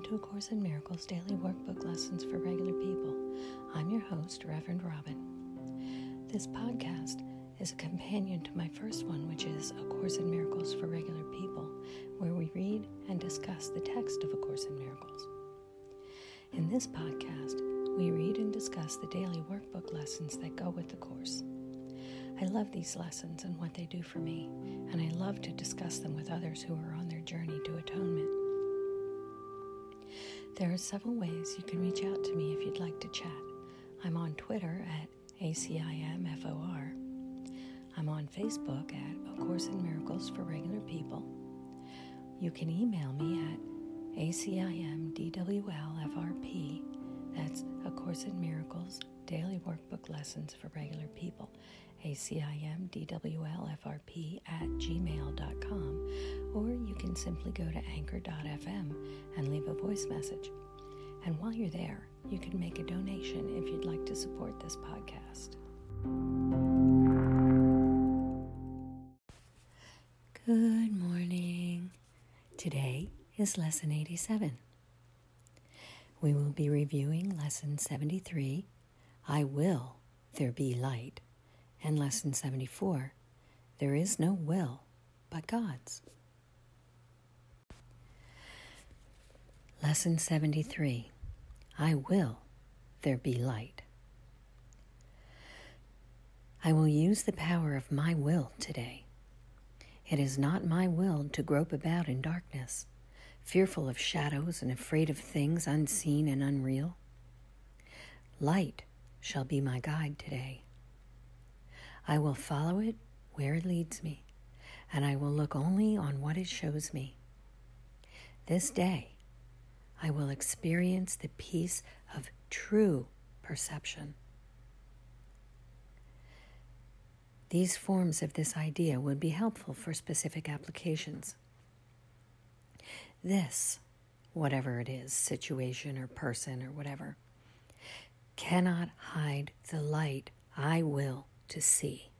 Welcome to A Course in Miracles Daily Workbook Lessons for Regular People. I'm your host, Reverend Robin. This podcast is a companion to my first one, which is A Course in Miracles for Regular People, where we read and discuss the text of A Course in Miracles. In this podcast, we read and discuss the daily workbook lessons that go with the Course. I love these lessons and what they do for me, and I love to discuss them with others who are on their journey to atonement. There are several ways you can reach out to me if you'd like to chat. I'm on Twitter at ACIMFOR. I'm on Facebook at A Course in Miracles for Regular People. You can email me at ACIMDWLFRP, that's A Course in Miracles Daily Workbook Lessons for Regular People, acimdwlfrp at you can simply go to anchor.fm and leave a voice message. And while you're there, you can make a donation if you'd like to support this podcast. Good morning. Today is Lesson 87. We will be reviewing Lesson 73 I Will There Be Light and Lesson 74 There is no will but God's. Lesson 73 I will there be light. I will use the power of my will today. It is not my will to grope about in darkness, fearful of shadows and afraid of things unseen and unreal. Light shall be my guide today. I will follow it where it leads me, and I will look only on what it shows me. This day, I will experience the peace of true perception. These forms of this idea would be helpful for specific applications. This, whatever it is, situation or person or whatever, cannot hide the light I will to see.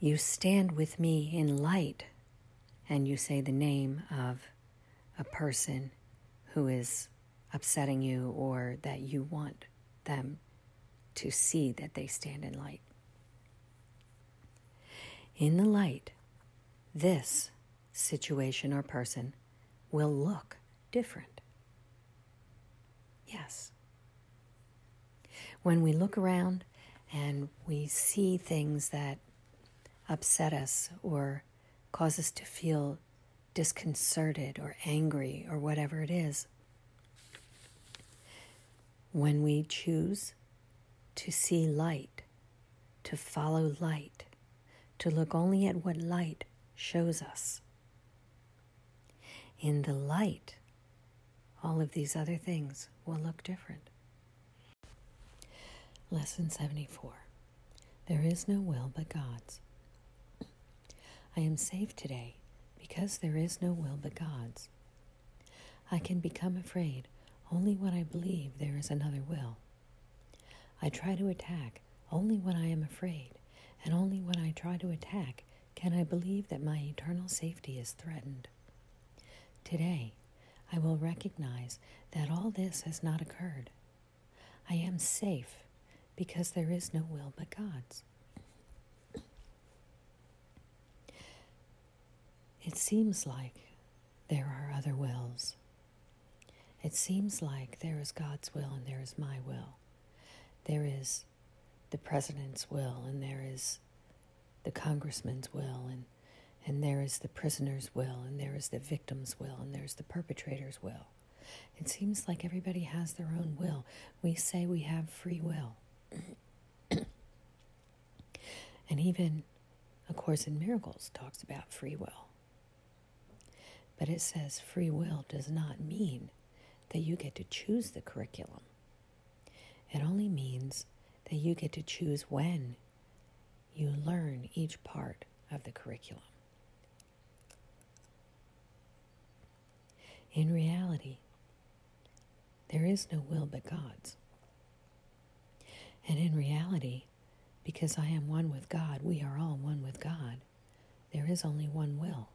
You stand with me in light and you say the name of a person who is upsetting you or that you want them to see that they stand in light. In the light, this situation or person will look different. Yes. When we look around and we see things that upset us or cause us to feel disconcerted or angry or whatever it is. When we choose to see light, to follow light, to look only at what light shows us. In the light, all of these other things will look different. Lesson 74 There is no will but God's. I am safe today because there is no will but God's. I can become afraid only when I believe there is another will. I try to attack only when I am afraid, and only when I try to attack can I believe that my eternal safety is threatened. Today, I will recognize that all this has not occurred. I am safe because there is no will but God's. It seems like there are other wills. It seems like there is God's will and there is my will. There is the president's will and there is the congressman's will and and there is the prisoner's will and there is the victim's will and there's the perpetrator's will. It seems like everybody has their own will. We say we have free will. and even A Course in Miracles talks about free will. But it says free will does not mean that you get to choose the curriculum. It only means that you get to choose when you learn each part of the curriculum. In reality, there is no will but God's. And in reality, because I am one with God, we are all one with God, there is only one will.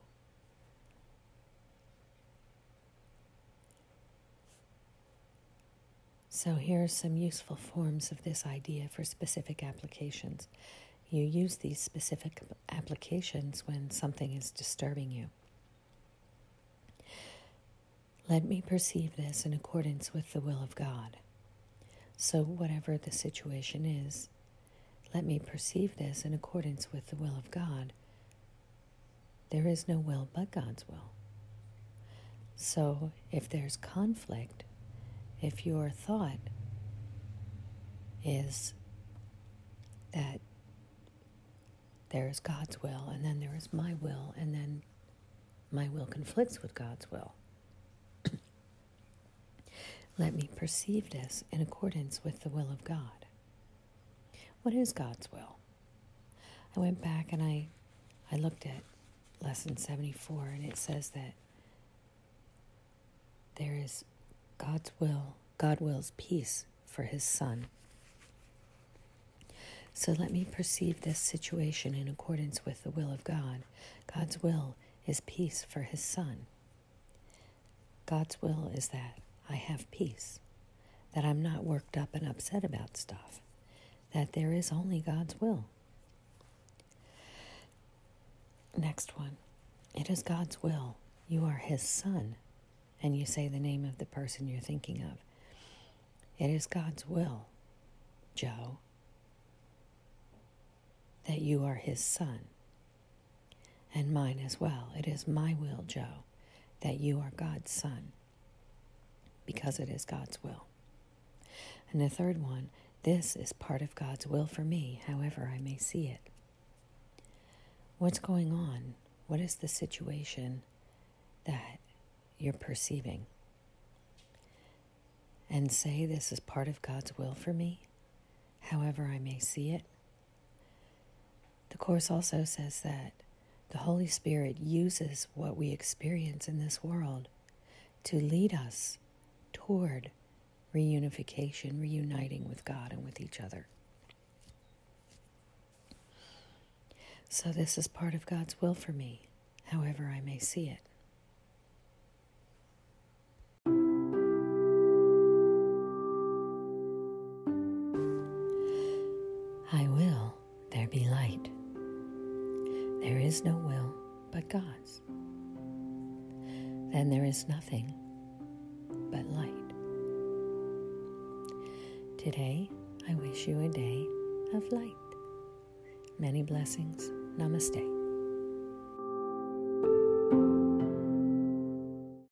So, here are some useful forms of this idea for specific applications. You use these specific applications when something is disturbing you. Let me perceive this in accordance with the will of God. So, whatever the situation is, let me perceive this in accordance with the will of God. There is no will but God's will. So, if there's conflict, if your thought is that there is God's will and then there is my will, and then my will conflicts with God's will. Let me perceive this in accordance with the will of God. What is God's will? I went back and I, I looked at lesson 74, and it says that there is God's will, God wills peace for his son. So let me perceive this situation in accordance with the will of God. God's will is peace for his son. God's will is that I have peace, that I'm not worked up and upset about stuff, that there is only God's will. Next one. It is God's will. You are his son and you say the name of the person you're thinking of. It is God's will, Joe, that you are his son, and mine as well. It is my will, Joe, that you are God's son, because it is God's will. And the third one, this is part of God's will for me, however I may see it. What's going on? What is the situation that you're perceiving. And say, This is part of God's will for me, however I may see it. The Course also says that the Holy Spirit uses what we experience in this world to lead us toward reunification, reuniting with God and with each other. So, this is part of God's will for me, however I may see it. Is no will but God's. Then there is nothing but light. Today, I wish you a day of light. Many blessings. Namaste.